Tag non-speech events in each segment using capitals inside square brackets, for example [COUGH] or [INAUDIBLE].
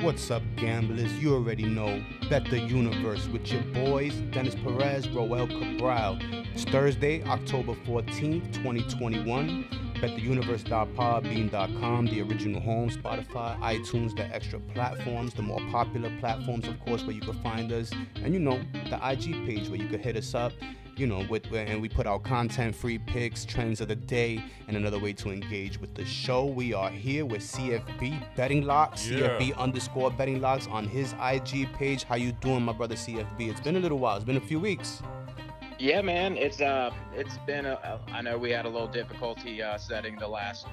What's up, gamblers? You already know. Bet the universe with your boys, Dennis Perez, Roel Cabral. It's Thursday, October 14th, 2021. BetTheUniverse.podbean.com, the original home, Spotify, iTunes, the extra platforms, the more popular platforms, of course, where you can find us. And you know, the IG page where you can hit us up you know, with, and we put out content, free picks, trends of the day, and another way to engage with the show. We are here with CFB Betting Locks, Yeah. CFB underscore Betting Locks on his IG page. How you doing, my brother CFB? It's been a little while. It's been a few weeks. Yeah, man, it's uh, it's been. A, I know we had a little difficulty uh, setting the last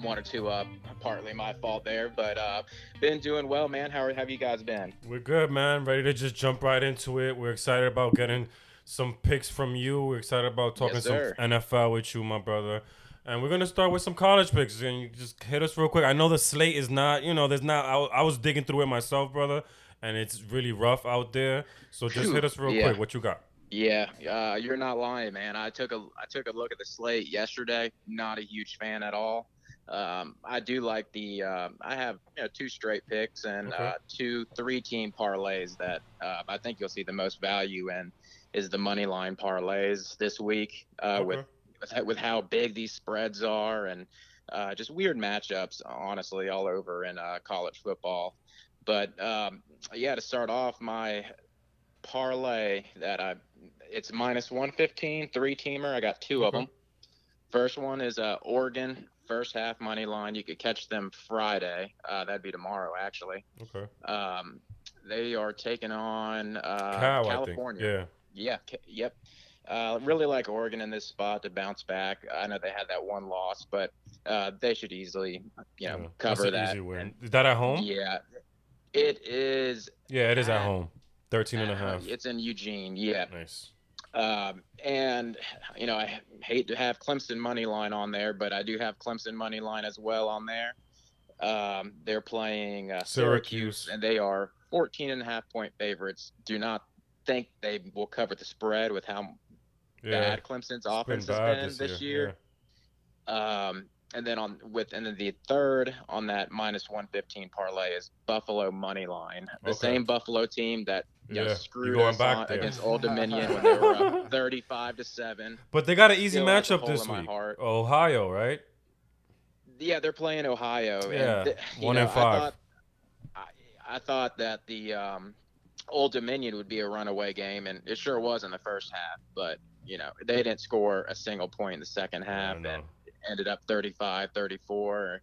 one or two up. Partly my fault there, but uh, been doing well, man. How are, have you guys been? We're good, man. Ready to just jump right into it. We're excited about getting some picks from you. We're excited about talking Yes, some. NFL with you, my brother. And we're gonna start with some college picks. And you just hit us real quick. I know the slate is not, you know, there's not. I, I was digging through it myself, brother, and it's really rough out there. So just Phew. hit us real Yeah. quick. What you got? Yeah, uh, you're not lying, man. I took a I took a look at the slate yesterday. Not a huge fan at all. Um, I do like the. Uh, I have you know two straight picks and Okay. uh, two three team parlays that uh, I think you'll see the most value in is the money line parlays this week uh, with Okay. with how, with how big these spreads are and uh, just weird matchups, honestly, all over in uh, college football. But um, yeah, to start off, my parlay that I it's minus 115, three teamer. I got two of them. First one is uh, Oregon, first half money line. You could catch them Friday. Uh, that'd be tomorrow, actually. Okay. Um, they are taking on uh, Cow, California. I think. Yeah, yep. Uh, really like Oregon in this spot to bounce back. I know they had that one loss, but uh, they should easily, you know, Yeah. Cover that. Easy win. And, Is that at home? yeah, it is. Yeah, it is at Uh, home. 13 and a half. It's in Eugene. Yeah, Nice. um, and you know, I hate to have Clemson money line on there, but I do have Clemson money line as well on there. Um, they're playing uh, Syracuse. Syracuse, and they are 14 and a half point favorites. Do not think they will cover the spread with how Yeah. bad Clemson's It's been offense has been this, year. Yeah. Um, and then on with and then the third on that minus 115 parlay is Buffalo money line, the Okay. same Buffalo team that you know, Yeah, screwed us on, against Old Dominion when they were up [LAUGHS] 35 to seven. But they got an easy Still matchup this week. Ohio, right? Yeah, they're playing Ohio. and Yeah, th- one know, and five. I thought, I, I thought that the um, Old Dominion would be a runaway game, and it sure was in the first half. But you know, they didn't score a single point in the second half, and ended up 35, 34, and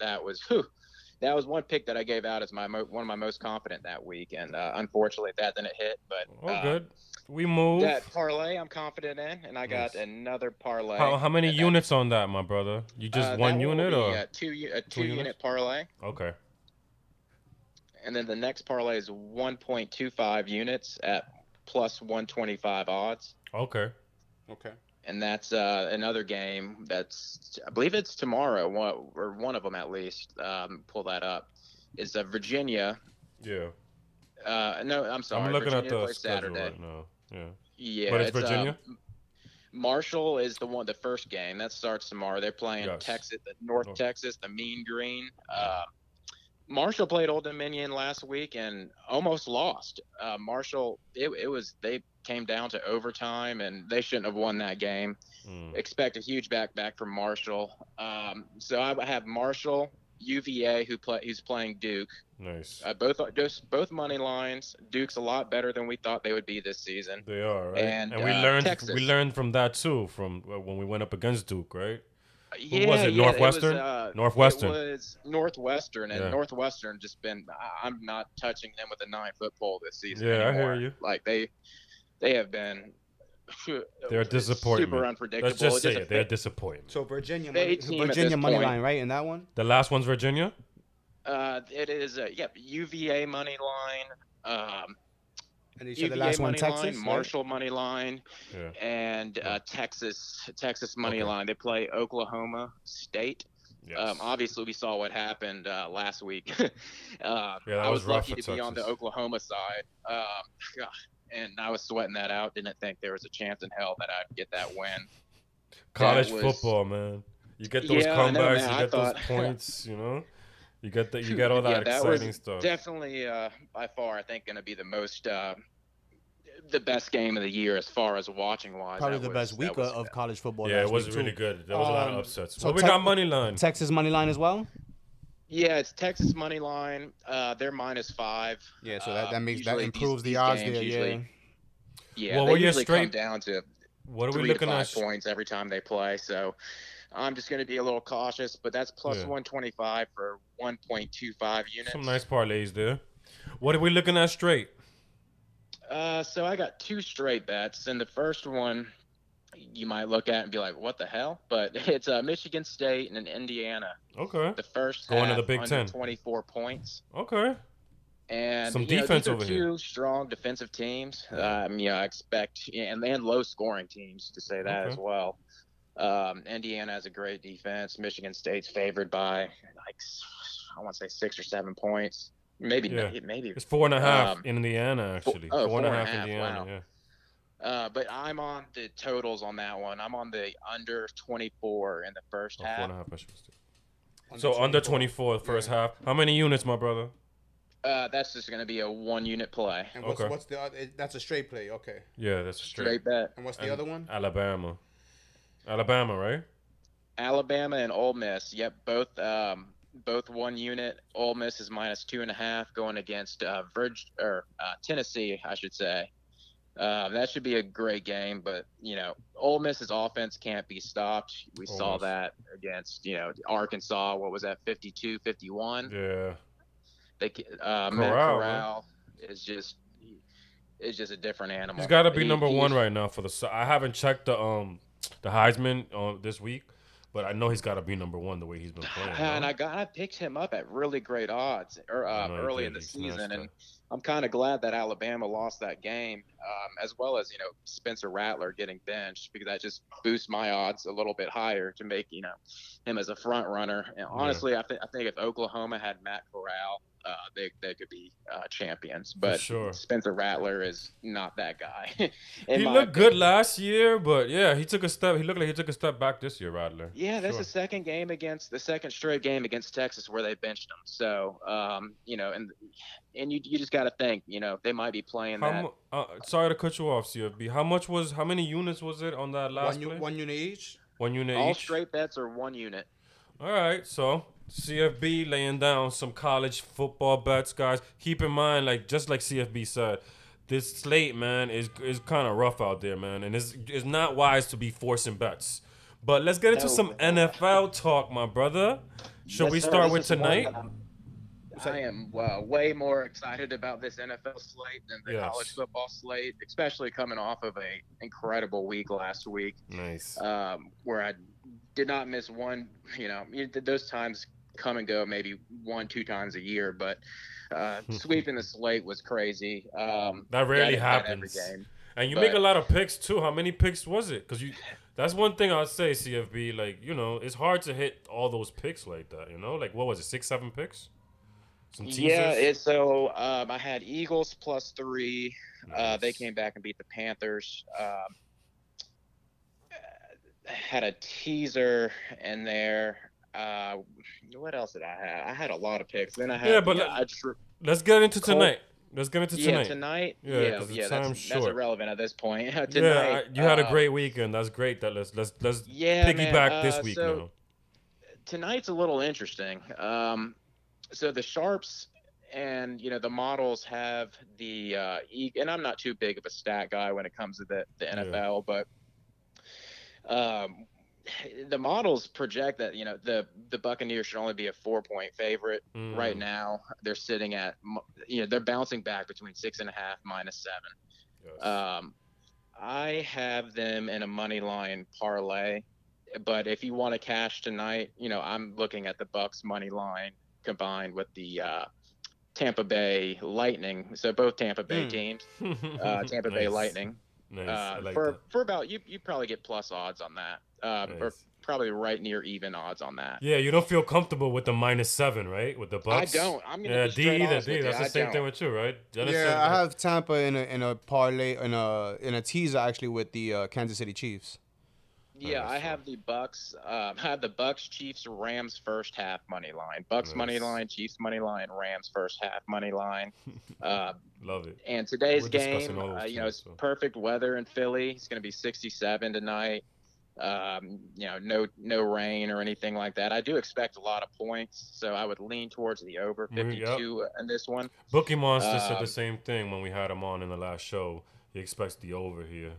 that was whew, that was one pick that I gave out as my mo- one of my most confident that week, and uh, unfortunately that didn't hit. But Oh, uh, good. We move. That parlay I'm confident in, and I got Nice. another parlay. How, how many and that- units on that, my brother? You just uh, one unit be, or two a two, units? unit parlay? okay? And then the next parlay is 1.25 units at plus 125 odds. Okay. Okay. And that's uh, another game that's, I believe it's tomorrow, one, or one of them at least. Um, pull that up. Is uh, Virginia. Yeah. Uh, no, I'm sorry. I'm looking Virginia at the schedule Saturday. right now. Yeah. Yeah, But it's Virginia? Uh, Marshall is the one, the first game that starts tomorrow. They're playing Yes. Texas, the North North. Texas, the Mean Green. Uh, Marshall played Old Dominion last week and almost lost. Uh, Marshall, it, it was they came down to overtime and they shouldn't have won that game. Mm. Expect a huge back back from Marshall. Um, so I have Marshall, UVA, who play who's playing Duke. Nice. Uh, both just both money lines. Duke's a lot better than we thought they would be this season. They are right. and, we uh, learned Texas. we learned from that too from uh, when we went up against Duke, right? Yeah, was it, yeah, Northwestern? was, uh, Northwestern. It was Northwestern, and Yeah. Northwestern just been. I- I'm not touching them with a nine foot pole this season. Yeah, I hear you. Like they, they have been. [LAUGHS] They're a disappointment. Super unpredictable. Let's just say it. They're a disappointment. So Virginia, money, Virginia this money point. line, right? In that one. The last one's Virginia. uh, it is a yep UVA money line. Um, And you said the last one, Texas. line, right? Marshall money line, Yeah. and uh, Texas Texas money Okay. line. They play Oklahoma State. Yes. Um, obviously, we saw what happened uh, last week. uh, [LAUGHS] Yeah, that I was was, rough lucky for to be on the Oklahoma side, um, and I was sweating that out. Didn't think there was a chance in hell that I'd get that win. College was- football, man. You get those Yeah, I know, comebacks, man. you get thought- those [LAUGHS] points, you know. You get the, you get all that, yeah, that exciting was stuff. definitely uh, by far, I think, going to be the most uh, the best game of the year as far as watching wise. Probably the was- best week was- of college football. yeah, it was really too. good. There was a lot of Um, upsets. so What we Tech- got money line. Texas money line as well. Yeah, it's Texas money line. Uh, they're minus five. Yeah, so that, that Um, makes that improves these- the odds there. games Yeah. Yeah, Well, they were you usually come straight- down to What are we three to looking five at? points every time they play. So I'm just going to be a little cautious, but that's plus Yeah. 125 for 1.25 units. Some nice parlays there. What are we looking at straight? Uh, so I got two straight bets, and the first one you might look at and be like, "What the hell?" But [LAUGHS] it's uh, Michigan State and Indiana. Okay. The first Going to the Big Ten. 24 points, Okay. and Some you know, these are over two here. strong defensive teams. Um, you know, I expect and and low scoring teams to say that Okay. as well. Um, Indiana has a great defense. Michigan State's favored by like I want to say six or seven points, maybe Yeah. maybe It's four and a half Um, in Indiana, actually. oh, four and a four half, and a half, Indiana, wow. yeah. Uh, but I'm on the totals on that one. I'm on the under 24 in the first Oh, four half. and a half Michigan State. So under 24 the first half. How many units, my brother? Uh, that's just going to be a one unit play. And what's, Okay. what's the other? That's a straight play. Okay. Yeah, that's straight. Straight bet. And what's the And other one? Alabama. Alabama, right? Alabama and Ole Miss. Yep, both um, both one unit. Ole Miss is minus two and a half going against uh, Virg- or uh, Tennessee, I should say. Uh, that should be a great game, but you know, Ole Miss's offense can't be stopped. We Ole saw Miss. that against you know Arkansas. What was that, 52, 51? Yeah. They, uh, Corral, Corral is just is just a different animal. He's got to be He- number one right now for the. I haven't checked the um the Heisman uh, this week, but I know he's got to be number one the way he's been playing. And? I got I picked him up at really great odds or, uh, early in the season, and. I'm kind of glad that Alabama lost that game, um, as well as you know Spencer Rattler getting benched because that just boosts my odds a little bit higher to make you know him as a front runner. And honestly, I think I think if Oklahoma had Matt Corral, uh, they they could be uh, champions. But sure. Spencer Rattler is not that guy. [LAUGHS] he looked opinion. good last year, but yeah, he took a step. He looked like he took a step back this year, Rattler. Yeah, that's Sure. the second game against the second straight game against Texas where they benched him. So, um, you know, and and you you just got to think, you know, they might be playing How that. mu- uh, sorry to cut you off, CFB. How much was? How many units was it on that last One, u- play? one unit each. One unit All each. straight bets are one unit. All right, so CFB laying down some college football bets, guys. Keep in mind, like just like CFB said, this slate, man, is is kind of rough out there, man, and it's it's not wise to be forcing bets. But let's get into No. some NFL talk, my brother. Should Yes, we start this with tonight? I'm- uh, way more excited about this NFL slate than the Yes. college football slate, especially coming off of a incredible week last week. Nice. um, where I did not miss one. You know, those times come and go, maybe one, two times a year, but uh, [LAUGHS] sweeping the slate was crazy. Um, That rarely not happens. Game. And you But- make a lot of picks too. How many picks was it? Because you, that's one thing I'd say, CFB. Like you know, it's hard to hit all those picks like that. You know, like what was it, six, seven picks? Some Yeah, so um, I had Eagles plus three. Uh, they came back and beat the Panthers. Um, had a teaser in there. Uh, what else did I have? I had a lot of picks. Then I had Yeah, but yeah, let- I just re- Let's get into tonight. Let's get into tonight. yeah tonight. Yeah, Yeah, yeah, that's, that's irrelevant at this point. [LAUGHS] tonight, yeah, I- you had a uh, great weekend. That's great. That let's let's let's yeah, piggyback man, this uh, week so now. tonight's a little interesting. Um, so the sharps and you know the models have the uh, and I'm not too big of a stat guy when it comes to the, the Yeah. NFL, but um, [SIGHS] the models project that you know the the Buccaneers should only be a four point favorite. Right Mm, now, they're sitting at you know they're bouncing back between six and a half minus seven. yes. Um, I have them in a money line parlay, but if you want to cash tonight, you know I'm looking at the Bucks money line combined with the uh, Tampa Bay Lightning. So both Tampa Bay Hmm. teams, [LAUGHS] uh, Tampa Bay Lightning, Nice. Uh, like for that. for about you you probably get plus odds on that, uh, or probably right near even odds on that. Yeah, you don't feel comfortable with the minus seven, right? With the Bucks. I don't. I'm gonna Yeah, be D straight either. honest D. with you, That's the I same don't. thing with you, right? Dennis Yeah, I have Tampa in a in a parlay in a in a teaser actually with the uh, Kansas City Chiefs. Yeah, Nice. I have the Bucks. Um, [LAUGHS] I have the Bucks, Chiefs, Rams first half money line. Bucks money line, Chiefs money line, Rams first half money line. Uh, [LAUGHS] Love it. and today's We're game, uh, you know, it's so. perfect weather in Philly. It's going to be 67 tonight. Um, you know, no no rain or anything like that. I do expect a lot of points, so I would lean towards the over Mm, yep. 52 in this one. Bookie Monster said Um, the same thing when we had him on in the last show. He expects the over here.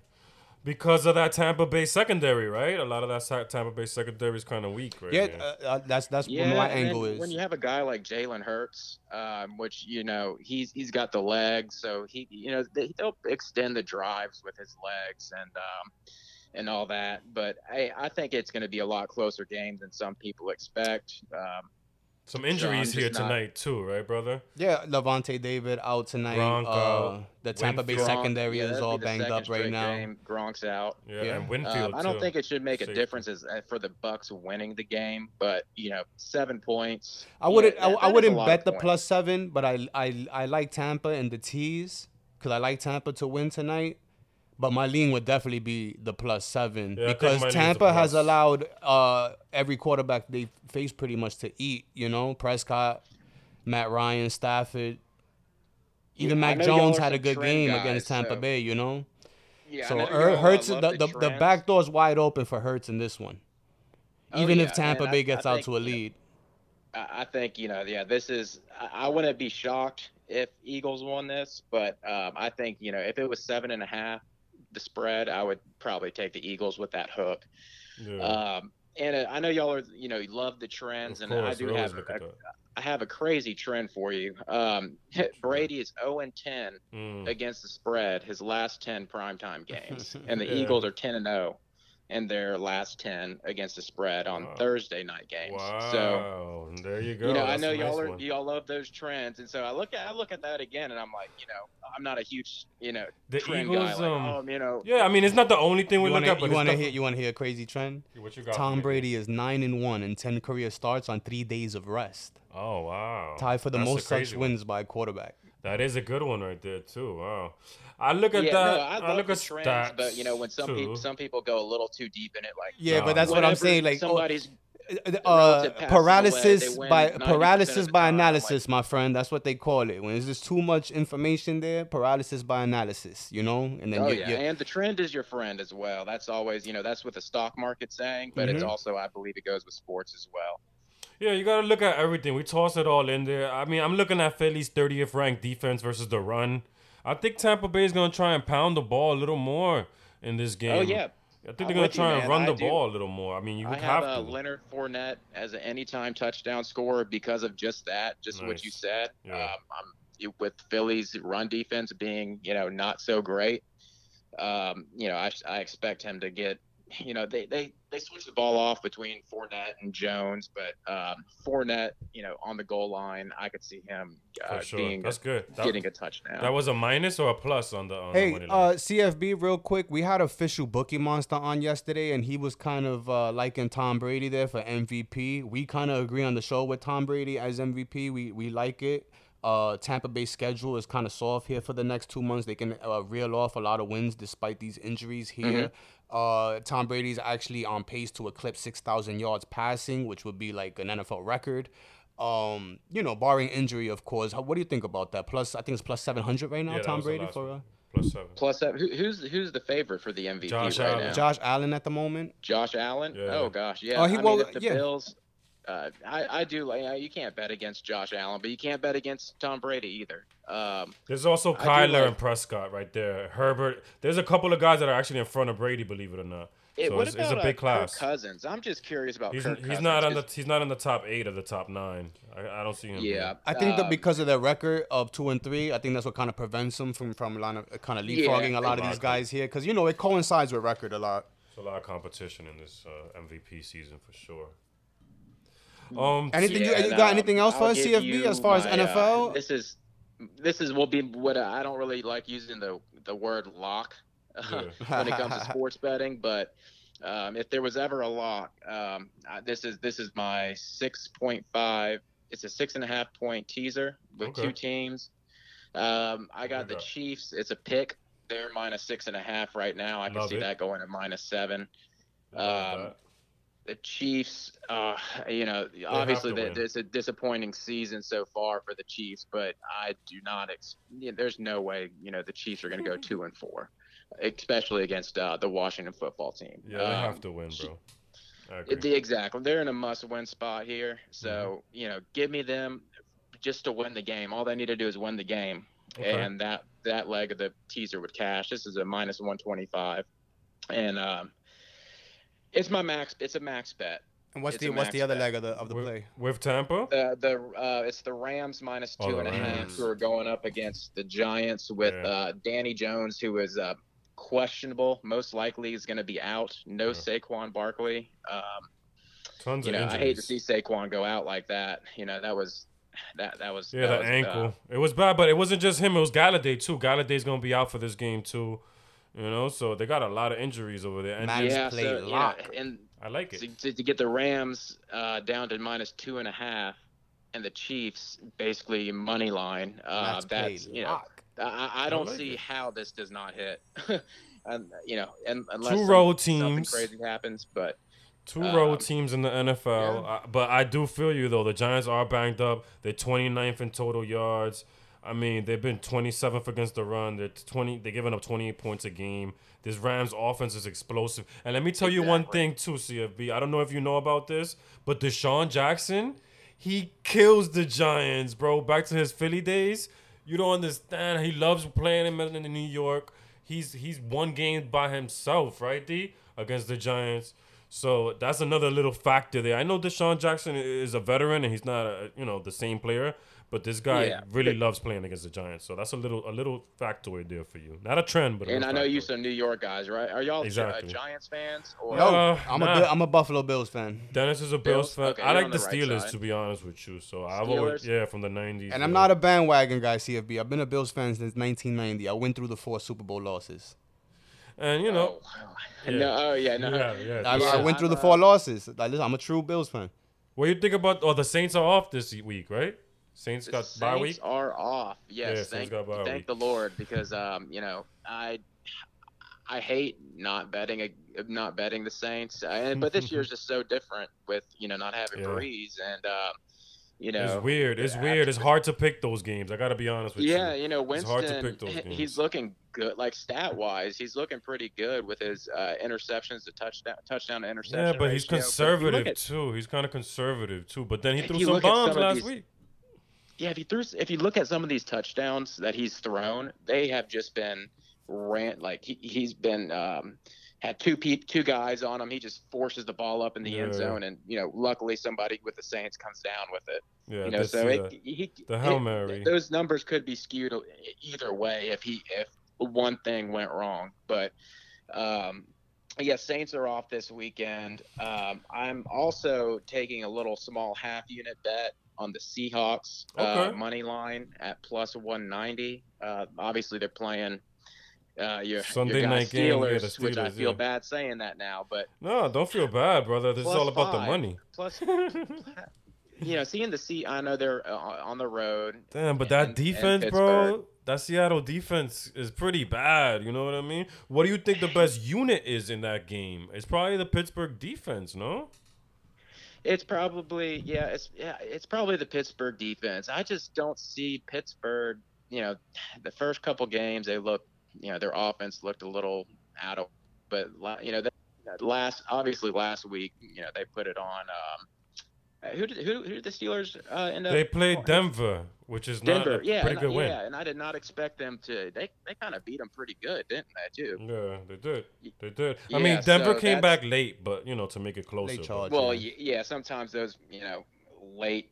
Because of that Tampa Bay secondary, right? A lot of that Tampa Bay secondary is kind of weak right Yeah, uh, uh, that's that's Yeah, what my angle is. when you have a guy like Jalen Hurts, um, which you know he's he's got the legs, so he you know they, they'll extend the drives with his legs and um, and all that. But I I think it's going to be a lot closer game than some people expect. Um, Some injuries just here not- tonight too, right, brother? yeah, Lavonte David out tonight. Gronk uh, out. the Tampa Bay Winfield. Gronk- secondary yeah, is all banged up right now. Game. Gronk's out. Yeah, Yeah. and Winfield Um, I don't too. think it should make a difference as, uh, for the Bucks winning the game, but you know, seven points. I wouldn't. that- I, that I wouldn't bet the plus seven, but I I I like Tampa and the tees because I like Tampa to win tonight. But my lean would definitely be the plus seven Yeah, because my lean's a Tampa has allowed uh, every quarterback they face pretty much to eat. You know, Prescott, Matt Ryan, Stafford. Even Yeah, Mac Jones had a good game guys, against Tampa so- Bay. You know, Yeah, so know Hur- y'all, uh, Hurts love the the, the, trends. back door's wide open for Hurts in this one. Oh, Even yeah, if Tampa man, Bay I gets out think, to a you know, lead. I I think you know, yeah, this is. I, I wouldn't be shocked if Eagles won this, but um, I think you know, if it was seven and a half, the spread, I would probably take the Eagles with that hook. Yeah, Um, and uh, I know y'all are, you know, you love the trends, of and I do have, a. I have a crazy trend for you. Um, [LAUGHS] Brady is 0 and 10 Mm. against the spread his last 10 primetime [LAUGHS] games, and the Yeah. Eagles are 10 and 0 in their last 10 against the spread on Wow. Thursday night games. Wow, So there you go. you know, I know nice y'all are y'all love those trends, and so I look at I look at that again, and I'm like, you know, I'm not a huge you know The trend Eagles, guy. Like, um, oh, you know, Yeah, I mean, it's not the only thing we look wanna, at, but you wanna hear you wanna hear a crazy trend? What you got? Tom? Brady is nine and one and ten career starts on three days of rest. Oh wow. Tied for the That's most such crazy one. wins by a quarterback. That is a good one right there too. Wow. I look at yeah, that. no, I, I, look the at trends, stats. but you know, when some people some people go a little too deep in it, like Yeah, Nah. but that's what I'm saying. Like, oh, somebody's uh, relative passes away, paralysis by paralysis by time, analysis, my friend. That's what they call it. When there's just too much information there, paralysis by analysis. You know, and then oh you, yeah, you, and the trend is your friend as well. That's always, you know, that's what the stock market saying, but it's Mhm. also, I believe, it goes with sports as well. Yeah, you gotta look at everything. We toss it all in there. I mean, I'm looking at Philly's 30th ranked defense versus the run. I think Tampa Bay is gonna try and pound the ball a little more in this game. Oh yeah, I think they're gonna with you, try and run I the do. ball a little more. I mean, you I would have, have uh, to. Leonard Fournette as an anytime touchdown scorer because of just that, just what you said. Yeah. Um, with Philly's run defense being, you know, not so great. Um, you know, I, I expect him to get, you know, they they they switch the ball off between Fournette and Jones, but um, Fournette, you know, on the goal line, I could see him uh, sure. being That's good. That, getting a touchdown. that was a minus or a plus on the on the Hey, money uh, line? CFB, real quick. We had official bookie monster on yesterday, and he was kind of uh, liking Tom Brady there for MVP. We kind of agree on the show with Tom Brady as MVP. We we like it. Uh, Tampa Bay schedule is kind of soft here for the next two months. They can uh, reel off a lot of wins despite these injuries here. Uh, Tom Brady's actually on pace to eclipse six thousand yards passing, which would be like an NFL record. Um, you know, barring injury, of course. How, what do you think about that? Plus, I think it's plus seven hundred right now. Yeah, Tom Brady for. one. Uh, Plus seven. Plus, who, who's who's the favorite for the MVP Josh right Allen. now? Josh Allen at the moment. Josh Allen. Yeah. Oh gosh, yeah. Oh, he- I well, mean, if the yeah. Bills. Uh, I, I do like uh, you can't bet against Josh Allen, but you can't bet against Tom Brady either. Um, There's also I Kyler like- and Prescott right there. Herbert. There's a couple of guys that are actually in front of Brady, believe it or not. it, so what it's, about it's a big uh, class. Kirk Cousins? I'm just curious about He's, Kirk he's not on the 'cause- he's not in the top eight of the top nine. I, I don't see him. Yeah, I think that um, because of their record of two and three, I think that's what kind of prevents them from from line of, kind of Yeah, leapfrogging a lot of these exactly. guys here, because you know it coincides with record a lot. There's a lot of competition in this uh, MVP season for sure. Um, Anything you, Yeah, you and, got anything else for I'll us, CFB you as far as my, uh, NFL? this is this is will be what I don't really like using the the word lock [LAUGHS] Yeah. when it comes to [LAUGHS] sports betting, but um, if there was ever a lock, um, uh, this is this is my six point five. It's a six and a half point teaser with Okay. two teams. Um, I got the Okay. Chiefs. It's a pick. They're minus six and a half right now. I can see it. that going to minus seven. Um, that. The Chiefs, uh, you know, have obviously to the, win. it's a disappointing season so far for the Chiefs, but I do not. Ex- you know, there's no way, you know, the Chiefs are going to go two and four, especially against uh, the Washington football team. Yeah, they Um, have to win, bro. I agree. it- the- exactly. They're in a must-win spot here, so Mm-hmm. you know, give me them just to win the game. All they need to do is win the game, Okay. and that that leg of the teaser would cash. This is a minus 125, and um, it's my max. It's a max bet. And what's It's the what's the other bet. leg of the of the with, play? with Tampa. The the uh, it's the Rams minus Oh, two the and a half who are going up against the Giants with Yeah. uh, Danny Jones, who is uh, questionable. Most likely is going to be out. No Yeah. Saquon Barkley. Um, Tons you of know, injuries. I hate to see Saquon go out like that. You know, that was that that was Yeah, that the was, uh, ankle. it was bad, but it wasn't just him. It was Golladay too. Golladay's gonna be out for this game too. You know, so they got a lot of injuries over there, and Man, yeah, Rams play so, you know, and I like it. to, to, to get the Rams uh, down to minus two and a half, and the Chiefs basically money line. Uh, Mats that's play you know, lock. I- I, I don't like see it. how this does not hit. [LAUGHS] and you know, and unless Two some- road something teams. crazy happens, but Two road Um, teams in the NFL, yeah. uh, but I do feel you though. The Giants are banged up. They're 29th in total yards. I mean, they've been 27th against the run. They're 20. They're giving up 28 points a game. This Rams offense is explosive. And let me tell you one thing too, CFB. I don't know if you know about this, but DeSean Jackson, he kills the Giants, bro. Back to his Philly days. You don't understand. He loves playing in in New York. He's he's one game by himself, right, D, against the Giants. So that's another little factor there. I know DeSean Jackson is a veteran and he's not a, you know the same player, but this guy Yeah. really loves playing against the Giants. So that's a little a little factoid there for you. Not a trend, but and I little know you factoid. some New York guys, right? Are y'all Gi- Exactly. Giants fans or No, Uh, I'm nah. a Bill- I'm a Buffalo Bills fan, Dennis is a Bills, Bills? fan. Okay, I like the, the right Steelers side. to be honest with you. So I've always Steelers? yeah from the '90s. and I'm not a bandwagon guy. CFB. I've been a Bills fan since 1990. I went through the four Super Bowl losses. and you know Oh, Yeah. no, oh yeah, no. Yeah, yeah. I, Yeah, I went through the four uh, losses. Like, listen, I'm a true Bills fan. what do you think about? Oh, the Saints are off this week, right? Saints got Saints bye week. are off. Yes, Yeah, thank, got thank week. the Lord because um, you know, I I hate not betting a, not betting the Saints, and but this year's [LAUGHS] just so different with you know not having Yeah. Brees and um, you know It's weird. It's weird. It's hard to pick those games. I gotta be honest with Yeah, you. Yeah, you know, Winston. hard to pick those games. He's looking good, like stat wise. He's looking pretty good with his uh, interceptions to touchdown, touchdown to interception. Yeah, but he's ratio. But you conservative look at- too. He's kind of conservative too. But then he threw some bombs some last these- week. Yeah, if you threw, if you look at some of these touchdowns that he's thrown, they have just been rant like he, he's been um, had two pe- two guys on him. He just forces the ball up in the end Yeah. zone, and you know, luckily somebody with the Saints comes down with it. Yeah, you know, so it, he, the Hail it- Mary. those numbers could be skewed either way if he if one thing went wrong. But um, yeah, Saints are off this weekend. Um, I'm also taking a little small half unit bet on the Seahawks uh, money line at plus 190. Uh, obviously, they're playing. Uh, your, Sunday your night game, yeah, Steelers, which I feel yeah. bad saying that now, but no, don't feel bad, brother. This is all about the money. plus, [LAUGHS] you know, seeing the C, I know they're uh, on the road. Damn, but and- that defense, bro, that Seattle defense is pretty bad. You know what I mean? What do you think the best unit is in that game? It's probably the Pittsburgh defense, no? It's probably yeah, it's yeah, it's probably the Pittsburgh defense. I just don't see Pittsburgh. You know, the first couple games they look, you know, their offense looked a little out of, but you know, the, last obviously last week, you know, they put it on. Um, who did who, who did the Steelers uh, end up? They played oh, Denver, which is Denver, not a yeah, pretty and, good I- win. yeah, and I did not expect them to. They they kind of beat them pretty good, didn't they? Too. Yeah, they did. They did. I Yeah, mean, Denver so came back late, but you know, to make it closer. Late charge. Well, yeah. yeah, sometimes those, you know, late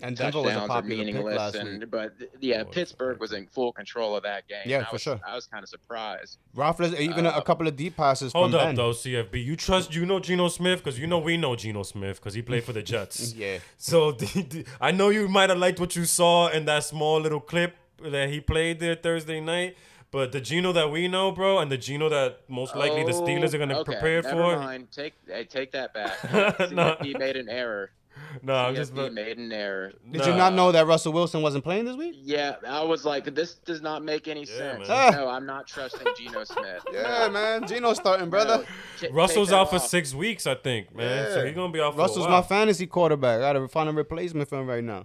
And Denver was a touchdowns are popular pick meaningless. last and, week. But yeah, It. Pittsburgh was in full control of that game. Yeah, I for was, sure. I was kind of surprised. Roethlis, even a, a Uh, couple of deep passes Hold from up, Ben. though, CFB. You trust you know Geno Smith because you know we know Geno Smith because he played for the Jets. [LAUGHS] Yeah. So [LAUGHS] the- the- I know you might have liked what you saw in that small little clip that he played there Thursday night. But the Geno that we know, bro, and the Geno that most likely the Steelers are gonna Oh, okay, prepare never for. Mind. Take hey, take that back. [LAUGHS] No. he made an error. [LAUGHS] No, I'm just. CFB made an error. Did you not know that Russell Wilson wasn't playing this week? Yeah, I was like, this does not make any Yeah, sense. man. Ah. No, I'm not trusting Geno Smith. [LAUGHS] Yeah, man. Geno's starting, brother. No, t- Russell's out for off. six weeks, I think, man. So he's gonna be out for Russell's a my fantasy quarterback. I gotta find a replacement for him right now.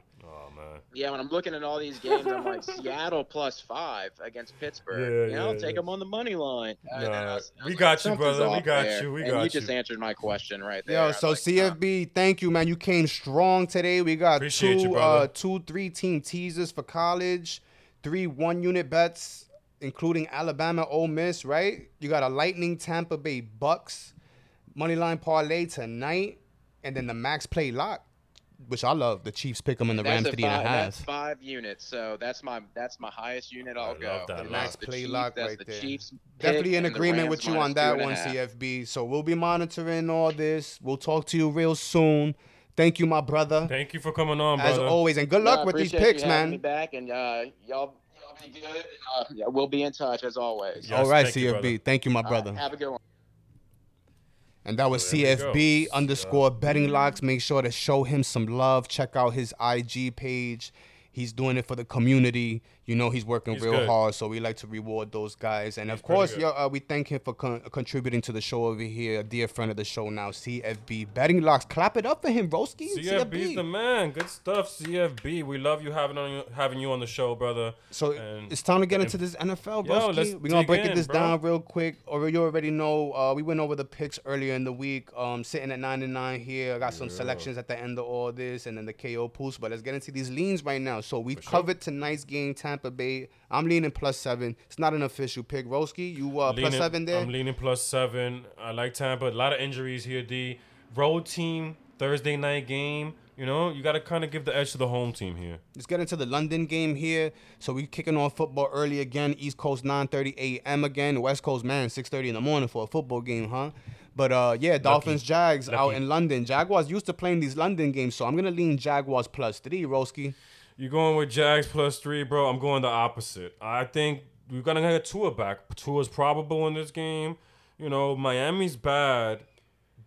Man. Yeah, when I'm looking at all these games, I'm like [LAUGHS] Seattle plus five against Pittsburgh. Yeah, Yeah, I'll yeah, take them on the money line. And Nah, was- we like, got you, brother. We got there. you. We and got you just answered my question right there. Yo, so like, CFB, thank you, man. You came strong today. We got Appreciate two, you, uh, two, three team teasers for college, three one unit bets, including Alabama, Ole Miss. Right? You got a Lightning, Tampa Bay Bucks, money line parlay tonight, and then the max play lock, which I love. The Chiefs pick them in the That's, Rams a three and a five, half. that's five units, so that's my that's my highest unit. I'll I go. love that The lock. Max Play Chiefs, lock that's right the there. Chiefs Definitely in agreement with you on that one. CFB. So we'll be monitoring all this. We'll talk to you real soon. Thank you, my brother. Thank you for coming on, As always, and good luck I with these appreciate picks, you having Me man. back and uh, y'all, y'all be good. Uh, yeah, we'll be in touch as always. Yes, All right, CFB. Thank you, my All right, brother. have a good one. And that was CFB underscore betting locks. Make sure to show him some love. Check out his IG page. He's doing it for the community. You know he's working He's real good. hard, so we like to reward those guys. And of course, yo, uh, we thank him for con- contributing to the show over here. A dear friend of the show now, CFB betting locks. Clap it up for him, broski. CFB's the man. Good stuff, CFB. We love you having on having you on the show, brother. So And- it's time to get into this NFL, bro. We're gonna break in, this bro. down real quick. Or you already know, uh, we went over the picks earlier in the week. Um, sitting at nine and nine here. I got some Yeah. selections at the end of all this, and then the KO pools. But let's get into these leans right now. So we For sure. covered tonight's game, Tampa Bay. I'm leaning plus seven. It's not an official pick. Roski, you uh, Leaning- seven there. I'm leaning plus seven. I like Tampa. A lot of injuries here, D. Road team, Thursday night game. You know, you got to kind of give the edge to the home team here. Let's get into the London game here. So we're kicking off football early again. East Coast 9:30 a.m. again. West Coast man 6:30 in the morning for a football game, huh? But uh, yeah, Dolphins Jags out in London. Jaguars used to playing these London games, so I'm gonna lean Jaguars plus three. Roski. You going with Jags plus three, bro? I'm going the opposite. I think we're gonna get Tua back. Tua's probable in this game. You know, Miami's bad,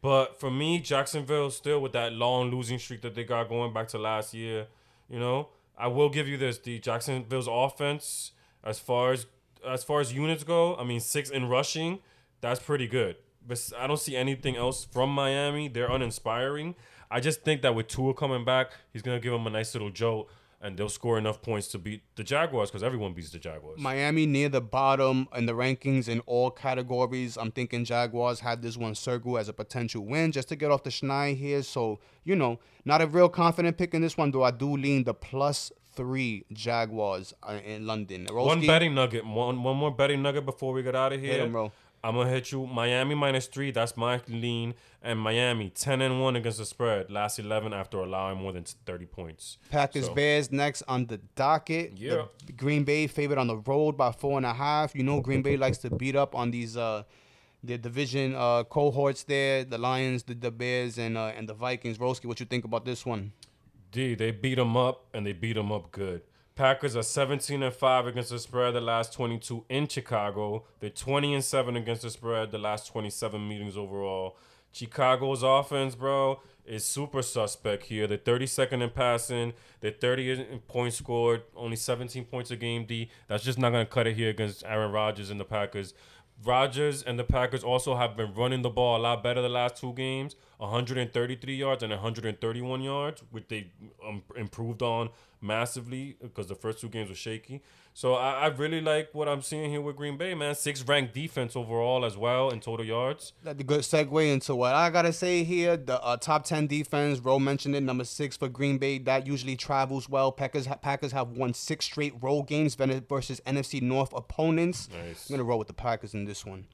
but for me, Jacksonville still with that long losing streak that they got going back to last year. You know, I will give you this: the Jacksonville's offense, as far as as far as units go, I mean, six in rushing, that's pretty good. But I don't see anything else from Miami. They're uninspiring. I just think that with Tua coming back, he's gonna give them a nice little jolt, and they'll score enough points to beat the Jaguars because everyone beats the Jaguars. Miami near the bottom in the rankings in all categories. I'm thinking Jaguars had this one circle as a potential win just to get off the schneid here. So, you know, not a real confident pick in this one, though I do lean the plus three Jaguars uh, in London. One betting nugget, one one more betting nugget before we get out of here. Hit 'em, bro. I'm gonna hit you Miami minus three. That's my lean, and Miami ten and one against the spread. Last eleven after allowing more than thirty points. Packers So- Bears next on the docket. Yeah. The Green Bay favored on the road by four and a half. You know Green Bay likes to beat up on these uh the division uh cohorts there, the Lions, the, the Bears, and uh, and the Vikings. Roski, what you think about this one? D, they beat them up and they beat them up good. Packers are 17 and 5 against the spread the last 22 in Chicago. They're 20 and 7 against the spread the last 27 meetings overall. Chicago's offense, bro, is super suspect here. They're 32nd in passing. They're 30 in points scored, only 17 points a game, D. That's just not going to cut it here against Aaron Rodgers and the Packers. Rodgers and the Packers also have been running the ball a lot better the last two games 133 yards and 131 yards, which they um, improved on massively because the first two games were shaky. So I, I really like what I'm seeing here with Green Bay, man. Six ranked defense overall as well in total yards. That's a good segue into what I gotta say here. The uh, top ten defense, Ro mentioned it, number six for Green Bay. That usually travels well. Packers Packers have won six straight road games versus NFC North opponents. Nice. I'm gonna roll with the Packers in this one.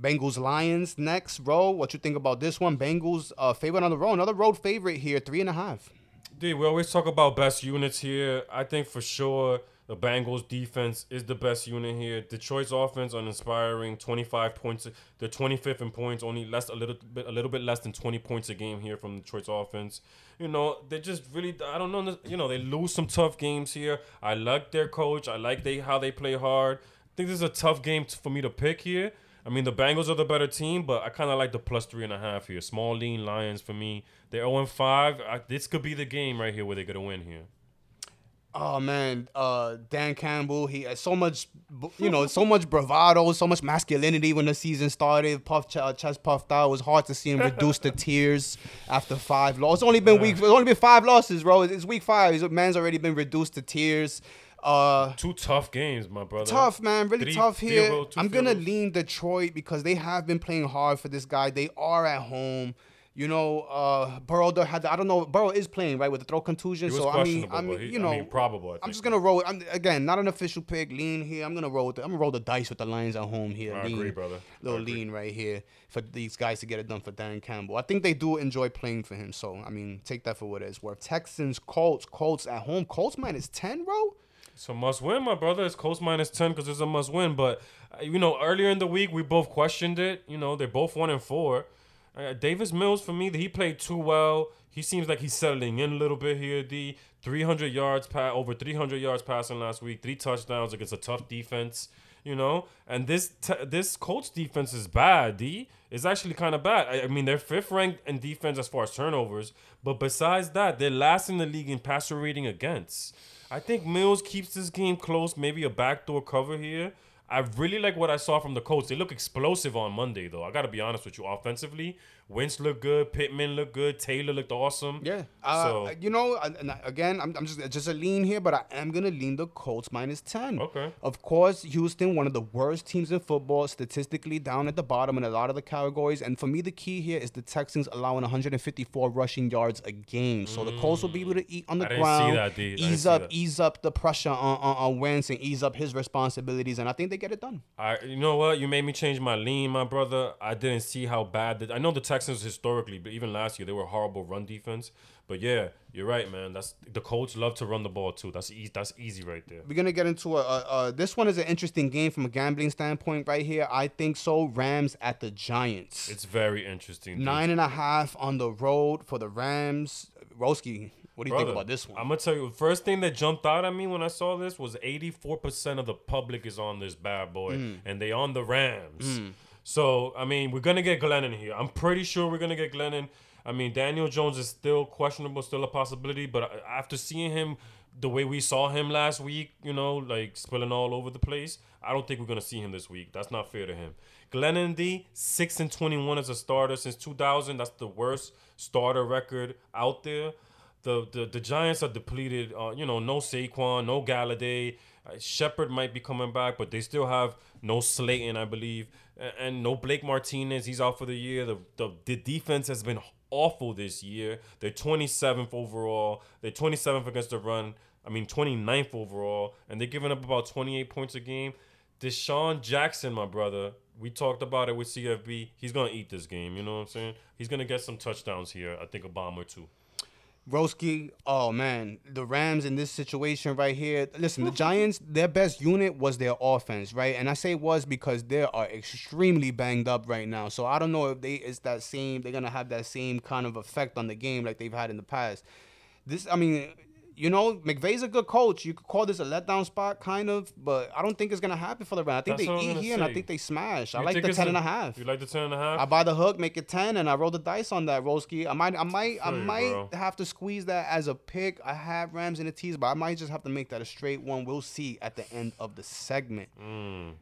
Bengals Lions next. Ro, what you think about this one? Bengals uh, favorite on the road. Another road favorite here, three and a half. Dude, we always talk about best units here. I think for sure the Bengals defense is the best unit here. Detroit's offense uninspiring, 25 points. They're 25th in points, only less a little bit a little bit less than 20 points a game here from Detroit's offense. You know, they just really I don't know, you know, they lose some tough games here. I like their coach. I like they how they play hard. I think this is a tough game t- for me to pick here. I mean, the Bengals are the better team, but I kind of like the plus three and a half here. Small lean Lions for me. They're 0 5. I, this could be the game right here where they're going to win here. Oh man, uh, Dan Campbell. He had so much, you know, so much bravado, so much masculinity when the season started. Puff ch- chest puffed out. It was hard to see him reduce to [LAUGHS] tears after five losses. It's only been week. It's only been five losses, bro. It's week five. His man's already been reduced to tears. Uh, Two tough games, my brother. tough, man. Really Three tough here. I'm gonna goals. lean Detroit because they have been playing hard for this guy. They are at home. You know, uh, Burrow had I don't know. Burrow is playing right with the throw contusion. So I mean, I mean, he- you know, I mean, probable. I I'm just gonna roll. I'm, again, not an official pick. Lean here. I'm gonna roll. With the, I'm gonna roll the dice with the Lions at home here. I lean, agree, brother. Little agree. lean right here for these guys to get it done for Dan Campbell. I think they do enjoy playing for him. So I mean, take that for what it's worth. Texans, Colts, Colts at home. Colts minus ten, bro. It's a must win, my brother. It's Colts minus 10 because it's a must win. But, uh, you know, earlier in the week, we both questioned it. You know, they're both 1 and 4. Uh, Davis Mills, for me, he played too well. He seems like he's settling in a little bit here, D. 300 yards, pass over 300 yards passing last week, three touchdowns against a tough defense. You know, and this t- this Colts defense is bad. D is actually kind of bad. I, I mean, they're fifth ranked in defense as far as turnovers, but besides that, they're last in the league in passer rating against. I think Mills keeps this game close, maybe a backdoor cover here. I really like what I saw from the Colts. They look explosive on Monday, though. I got to be honest with you. Offensively, Wentz looked good, Pittman looked good, Taylor looked awesome. Yeah. Uh, So- you know, and- again, I'm, I'm just just a lean here, but I am gonna lean the Colts minus ten. Okay. Of course, Houston, one of the worst teams in football, statistically down at the bottom in a lot of the categories. And for me, the key here is the Texans allowing 154 rushing yards a game. So the Colts will be able to eat on the Mm. I ground, that, D. I didn't ease up, that. ease up the pressure on, on on Wentz and ease up his responsibilities. And I think they get it done. I, you know what? You made me change my lean, my brother. I didn't see how bad. The, I know the Texans historically, but even last year they were horrible run defense. But yeah, you're right, man. That's the Colts love to run the ball too. That's easy. That's easy right there. We're gonna get into a, a, a. This one is an interesting game from a gambling standpoint, right here. I think so. Rams at the Giants. It's very interesting. Nine and a half on the road for the Rams. Roski, what do you think about this one? I'm gonna tell you. First thing that jumped out at me when I saw this was 84% of the public is on this bad boy, Mm. and they on the Rams. So I mean, we're gonna get Glennon here. I'm pretty sure we're gonna get Glennon. I mean, Daniel Jones is still questionable, still a possibility, but after seeing him the way we saw him last week, you know, like spilling all over the place, I don't think we're gonna see him this week. That's not fair to him. Glennon D, six and twenty-one as a starter since 2000. That's the worst starter record out there. The the, the Giants are depleted. Uh, you know, no Saquon, no Golladay. Uh, Shepard might be coming back, but they still have no Slayton, I believe, and, no Blake Martinez. He's out for the year. The, the the defense has been awful this year. They're 27th overall. They're 27th against the run. I mean, 29th overall, and they're giving up about 28 points a game. DeSean Jackson, my brother, we talked about it with CFB. He's gonna eat this game. You know what I'm saying? He's gonna get some touchdowns here. I think a bomb or two. Roski, oh man, the Rams in this situation right here. Listen, the Giants, their best unit was their offense, right? And I say was because they are extremely banged up right now. So I don't know if they it's that same they're gonna have that same kind of effect on the game like they've had in the past. This, I mean, you know, McVay's a good coach. You could call this a letdown spot, kind of, but I don't think it's gonna happen for the Rams. I think That's I they eat here, and I think they smash. I like the ten a- and a half. You like the ten and a half? I buy the hook, make it ten, and I roll the dice on that, Roski. I might, I might, I you, might bro. have to squeeze that as a pick. I have Rams in the tees, but I might just have to make that a straight one. We'll see at the end of the segment. Mm.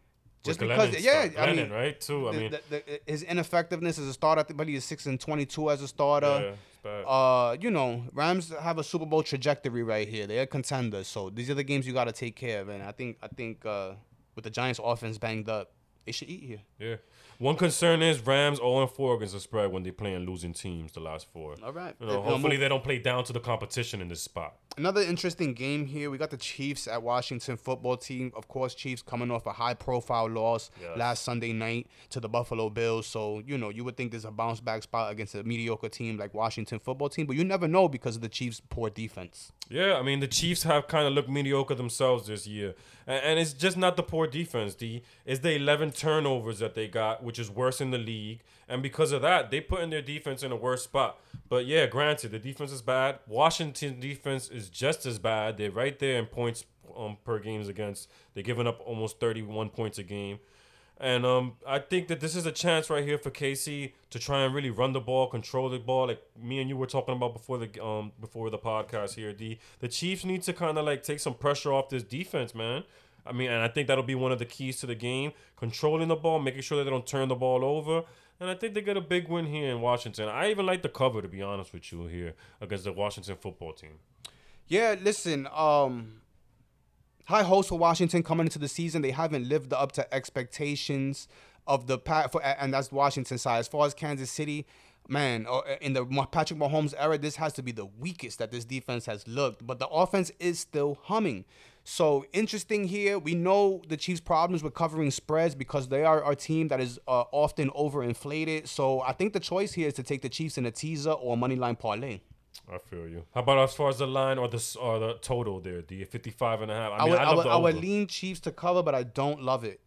Just With because, yeah. I mean, right? Too. I the- mean, the- the- his ineffectiveness as a starter. I think, but he's six and twenty-two as a starter. yeah. Uh, you know, Rams have a Super Bowl trajectory right here. They're contenders, so these are the games you got to take care of. And I think, I think, uh, with the Giants' offense banged up, they should eat here. yeah. One concern is Rams 0 4 against the spread when they playing losing teams the last four. All right. You know, Uh, hopefully move- they don't play down to the competition in this spot. Another interesting game here. We got the Chiefs at Washington football team. Of course, Chiefs coming off a high profile loss Yes. last Sunday night to the Buffalo Bills. So, you know, you would think there's a bounce back spot against a mediocre team like Washington football team, but you never know because of the Chiefs' poor defense. Yeah, I mean the Chiefs have kind of looked mediocre themselves this year, and, and it's just not the poor defense. The it's the 11 turnovers that they got, which is worse in the league, and because of that, they put in their defense in a worse spot. But yeah, granted, the defense is bad. Washington defense is just as bad. They're right there in points um, per games against. They're giving up almost 31 points a game. And um, I think that this is a chance right here for KC to try and really run the ball, control the ball, like me and you were talking about before the um before the podcast here. D the Chiefs need to kind of like take some pressure off this defense, man. I mean, and I think that'll be one of the keys to the game: controlling the ball, making sure that they don't turn the ball over. And I think they get a big win here in Washington. I even like the cover, to be honest with you, here against the Washington football team. Yeah, listen, um, high hopes for Washington coming into the season. They haven't lived up to expectations of the pat and that's Washington side. As far as Kansas City, man, uh, in the Patrick Mahomes era, this has to be the weakest that this defense has looked. But the offense is still humming. So interesting here. We know the Chiefs' problems with covering spreads because they are a team that is uh, often overinflated. So I think the choice here is to take the Chiefs in a teaser or a money line parlay. I feel you. How about as far as the line or the or the total there, the 55 and a half? I, I mean, would, I, I, love would, I would lean Chiefs to cover, but I don't love it.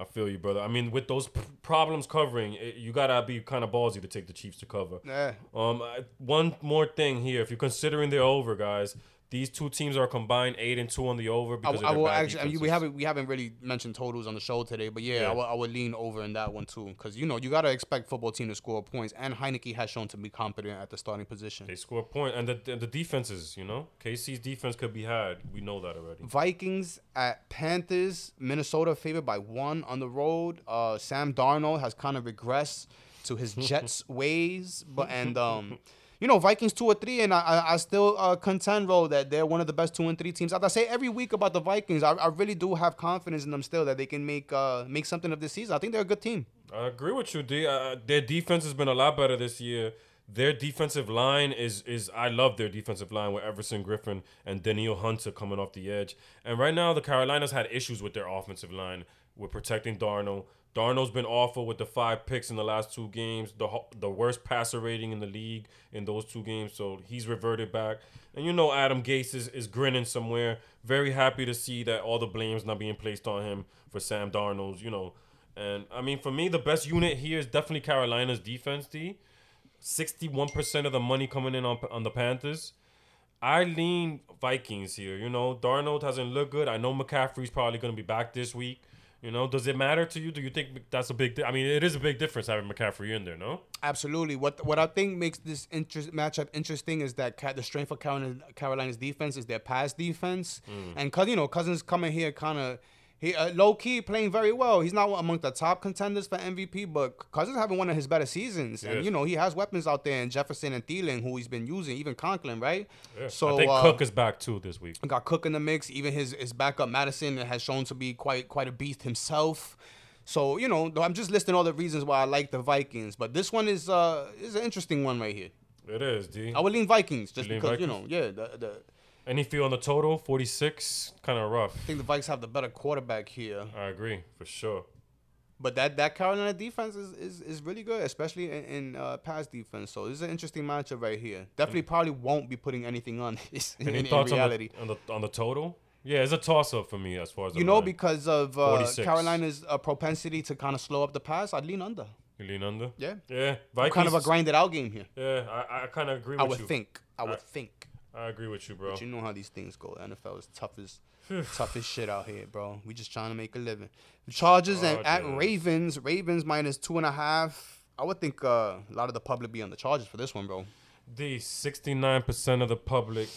I feel you, brother. I mean, with those p- problems covering, it, you gotta be kind of ballsy to take the Chiefs to cover. Yeah. Um, I- one more thing here, if you're considering the over, guys, these two teams are combined eight and two on the over I, because of I will actually. I mean, we haven't we haven't really mentioned totals on the show today, but yeah, Yeah. I, would, I would lean over in that one too, because you know you gotta expect football team to score points, and Heinicke has shown to be competent at the starting position. They score a point, and the and the defenses, you know, KC's defense could be had. We know that already. Vikings at Panthers. Minnesota favored by one on the road. Uh, Sam Darnold has kind of regressed to his [LAUGHS] Jets ways, but and um, [LAUGHS] you know Vikings two or three, and I I, still uh, contend bro that they're one of the best two and three teams. As I say every week about the Vikings, I, I really do have confidence in them still that they can make uh make something of this season. I think they're a good team. I agree with you, D. Uh, their defense has been a lot better this year. Their defensive line is is I love their defensive line with Everson Griffen and Danielle Hunter coming off the edge. And right now the Carolinas had issues with their offensive line with protecting Darnold. Darnold's been awful with the five picks in the last two games, the the worst passer rating in the league in those two games. So he's reverted back. And you know Adam Gase is, is grinning somewhere, very happy to see that all the blame's not being placed on him for Sam Darnold's, you know. And I mean, for me, the best unit here is definitely Carolina's defense. D, sixty-one percent of the money coming in on on the Panthers. I lean Vikings here. You know, Darnold hasn't looked good. I know McCaffrey's probably going to be back this week. You know, does it matter to you? Do you think that's a big? Di- I mean, it is a big difference having McCaffrey in there. No. Absolutely. What what I think makes this interest matchup interesting is that Ca- the strength of Carolina, Carolina's defense is their pass defense, mm. and cause you know Cousins coming here kind of he uh, low key playing very well. He's not among the top contenders for MVP, but Cousins having one of his better seasons, and Yes. you know he has weapons out there, in Jefferson and Thielen who he's been using, even Conklin, right? Yeah. So I think uh, Cook is back too this week. got Cook in the mix. Even his his backup Mattison has shown to be quite quite a beast himself. So you know, I'm just listing all the reasons why I like the Vikings, but this one is uh is an interesting one right here. It is D. I would lean Vikings just lean because you know, yeah, the, the Any feel on the total? Forty-six, kind of rough. I think the Vikes have the better quarterback here. I agree for sure. But that that Carolina defense is is, is really good, especially in, in uh, pass defense. So this is an interesting matchup right here. Definitely probably won't be putting anything on [LAUGHS] this in, Any in thoughts reality. on the, on the on the total? Yeah, it's a toss up for me as far as You know, line. because of uh, Carolina's uh, propensity to kind of slow up the pass, I'd lean under. you lean under. Yeah. Yeah, Vikings. kind of a grinded out game here. Yeah, I, I kind of agree I would you. think. I would I- think. I agree with you, bro. But you know how these things go. The NFL is toughest, [SIGHS] toughest shit out here, bro. We just trying to make a living. The Chargers and at. Ravens. Ravens minus two and a half. I would think uh, a lot of the public be on the Chargers for this one, bro. The 69% of the public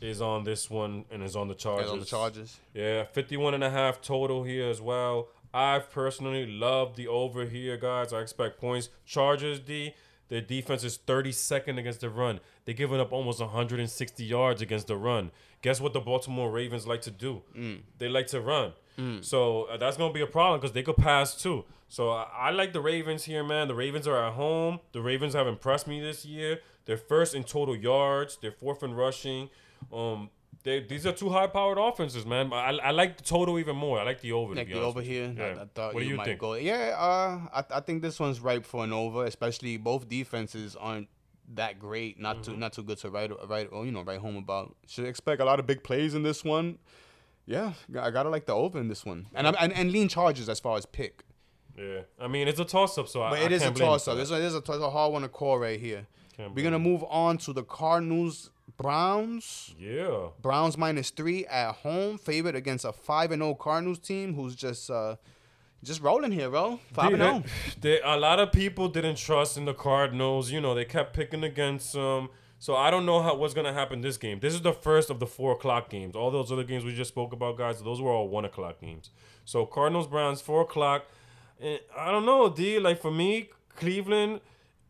is on this one and is on the Chargers. Yeah, on the Chargers. Yeah, 51 and a half total here as well. I personally love the over here, guys. I expect points. Chargers, D, their defense is 32nd against the run. They're giving up almost 160 yards against the run. Guess what the Baltimore Ravens like to do? They like to run. So uh, that's going to be a problem because they could pass too. So I, I like the Ravens here, man. The Ravens are at home. The Ravens have impressed me this year. They're first in total yards. They're fourth in rushing. Um, they, these are two high-powered offenses, man. I, I like the total even more. I like the over. to Like the over here. Yeah. I thought what do you, you might think? go. Yeah, uh, I, I think this one's ripe for an over, especially both defenses aren't that great. Not Mm-hmm. too not too good to write write or you know write home about. Should expect a lot of big plays in this one. Yeah, I gotta like the over in this one, and I'm, and, and lean charges as far as pick. Yeah, I mean it's a toss-up, so I, But I it is a toss up. This is a, toss- a hard one to call right here. Can't We're gonna move on to the Cardinals Browns. Yeah, Browns minus three at home, favorite against a five and zero Cardinals team who's just uh, just rolling here, bro. Five Dude, and oh. they, they, a lot of people didn't trust in the Cardinals. You know, they kept picking against them. So I don't know how what's gonna happen this game. This is the first of the four o'clock games. All those other games we just spoke about, guys, those were all one o'clock games. So Cardinals Browns four o'clock. And I don't know, D. Like for me, Cleveland.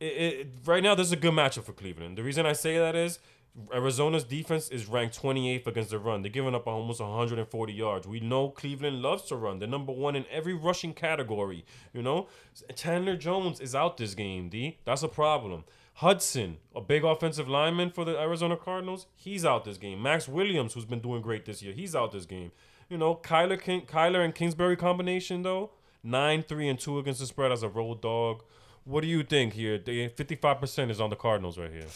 It, it, right now, this is a good matchup for Cleveland. The reason I say that is Arizona's defense is ranked 28th against the run. They're giving up almost 140 yards. We know Cleveland loves to run. They're number one in every rushing category. You know, Chandler Jones is out this game. D. That's a problem. Hudson, a big offensive lineman for the Arizona Cardinals, he's out this game. Max Williams, who's been doing great this year, he's out this game. You know, Kyler, King, Kyler and Kingsbury combination though, nine three and two against the spread as a road dog. What do you think here? Fifty five percent is on the Cardinals right here.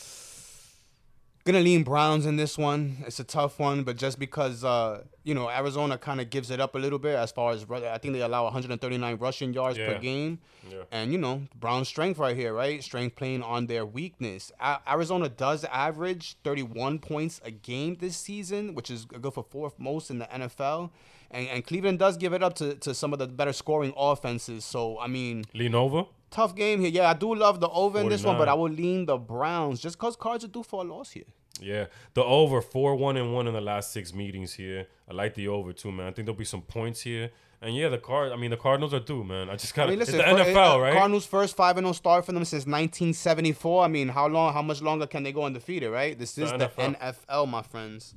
Gonna lean Browns in this one. It's a tough one, but just because uh, you know Arizona kind of gives it up a little bit as far as I think they allow 139 rushing yards Yeah. per game, Yeah. and you know Browns' strength right here, right? Strength playing on their weakness. A- Arizona does average 31 points a game this season, which is good for fourth most in the NFL, and, and Cleveland does give it up to, to some of the better scoring offenses. So I mean, Lean over. Tough game here. Yeah, I do love the over in this one, but I will lean the Browns just because Cards are due for a loss here. Yeah, the over four one and one in the last six meetings here. I like the over too, man. I think there'll be some points here. And yeah, the card. I mean, the Cardinals are due, man. I just I got. mean, It's listen, the for- NFL, uh, right? Cardinals' first five and zero start for them since 1974. I mean, how long? How much longer can they go undefeated? Right? This is The the NFL. NFL, my friends.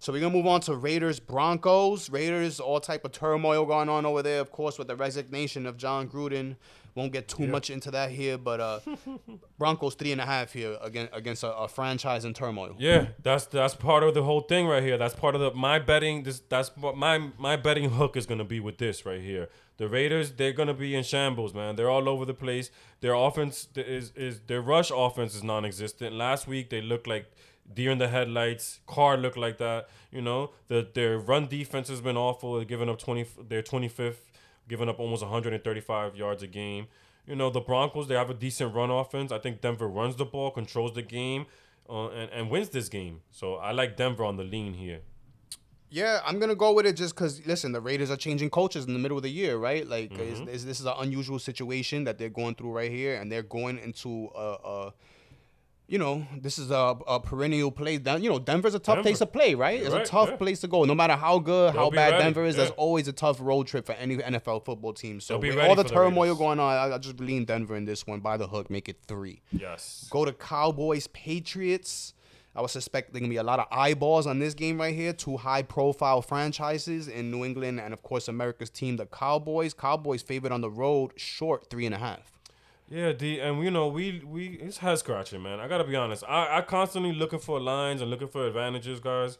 So we're gonna move on to Raiders Broncos. Raiders, all type of turmoil going on over there, of course, with the resignation of Jon Gruden. Won't get too much into that here, but uh, [LAUGHS] Broncos three and a half here against against a, a franchise in turmoil. Yeah, that's that's part of the whole thing right here. That's part of the my betting. This that's what my my betting hook is gonna be with this right here. The Raiders, they're gonna be in shambles, man. They're all over the place. Their offense is is their rush offense is non-existent. Last week they looked like deer in the headlights. Carr looked like that. You know, the their run defense has been awful. They're giving up twenty. They're twenty fifth, giving up almost one hundred and thirty five yards a game. You know, the Broncos, they have a decent run offense. I think Denver runs the ball, controls the game, uh, and, and wins this game. So I like Denver on the lean here. Yeah, I'm gonna go with it just because listen, the Raiders are changing coaches in the middle of the year, right? Like, is, is, this is an unusual situation that they're going through right here, and they're going into a, a you know, this is a, a perennial place. You know, Denver's a tough Denver. place to play, right? It's Right, a tough yeah. place to go. No matter how good, They'll how bad ready, Denver is, there's always a tough road trip for any NFL football team. So with all the for the turmoil going on, I, I just lean Denver in this one by the hook, make it three. Yes. Go to Cowboys Patriots. I was suspecting gonna be a lot of eyeballs on this game right here. Two high profile franchises in New England and of course America's team, the Cowboys. Cowboys favored on the road, short three and a half. Yeah, D, and you know we we it's head scratching, man. I gotta be honest. I I constantly looking for lines and looking for advantages, guys.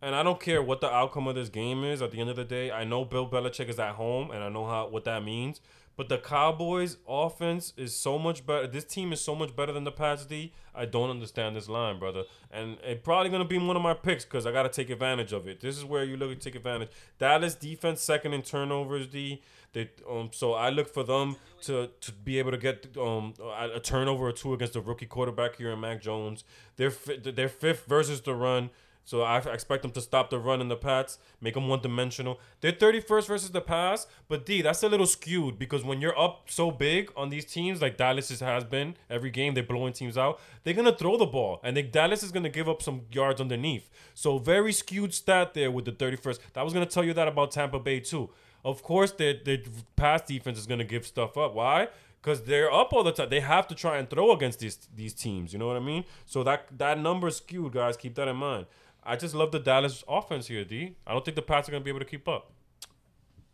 And I don't care what the outcome of this game is. At the end of the day, I know Bill Belichick is at home, and I know how what that means. But the Cowboys' offense is so much better. This team is so much better than the Pats. D. I don't understand this line, brother. And it probably gonna be one of my picks because I gotta take advantage of it. This is where you look to take advantage. Dallas defense second in turnovers. D. They um so I look for them to to be able to get um a turnover or two against the rookie quarterback here in Mac Jones. They're fi- they're fifth versus the run. So I expect them to stop the run in the Pats, make them one dimensional. They're 31st versus the pass, but D, that's a little skewed because when you're up so big on these teams, like Dallas has been every game, they're blowing teams out. They're gonna throw the ball, and they, Dallas is gonna give up some yards underneath. So very skewed stat there with the 31st. I was gonna tell you that about Tampa Bay too. Of course, their their pass defense is gonna give stuff up. Why? Because they're up all the time. They have to try and throw against these these teams. You know what I mean? So that that number is skewed, guys. Keep that in mind. I just love the Dallas offense here, D. I don't think the Pats are gonna be able to keep up.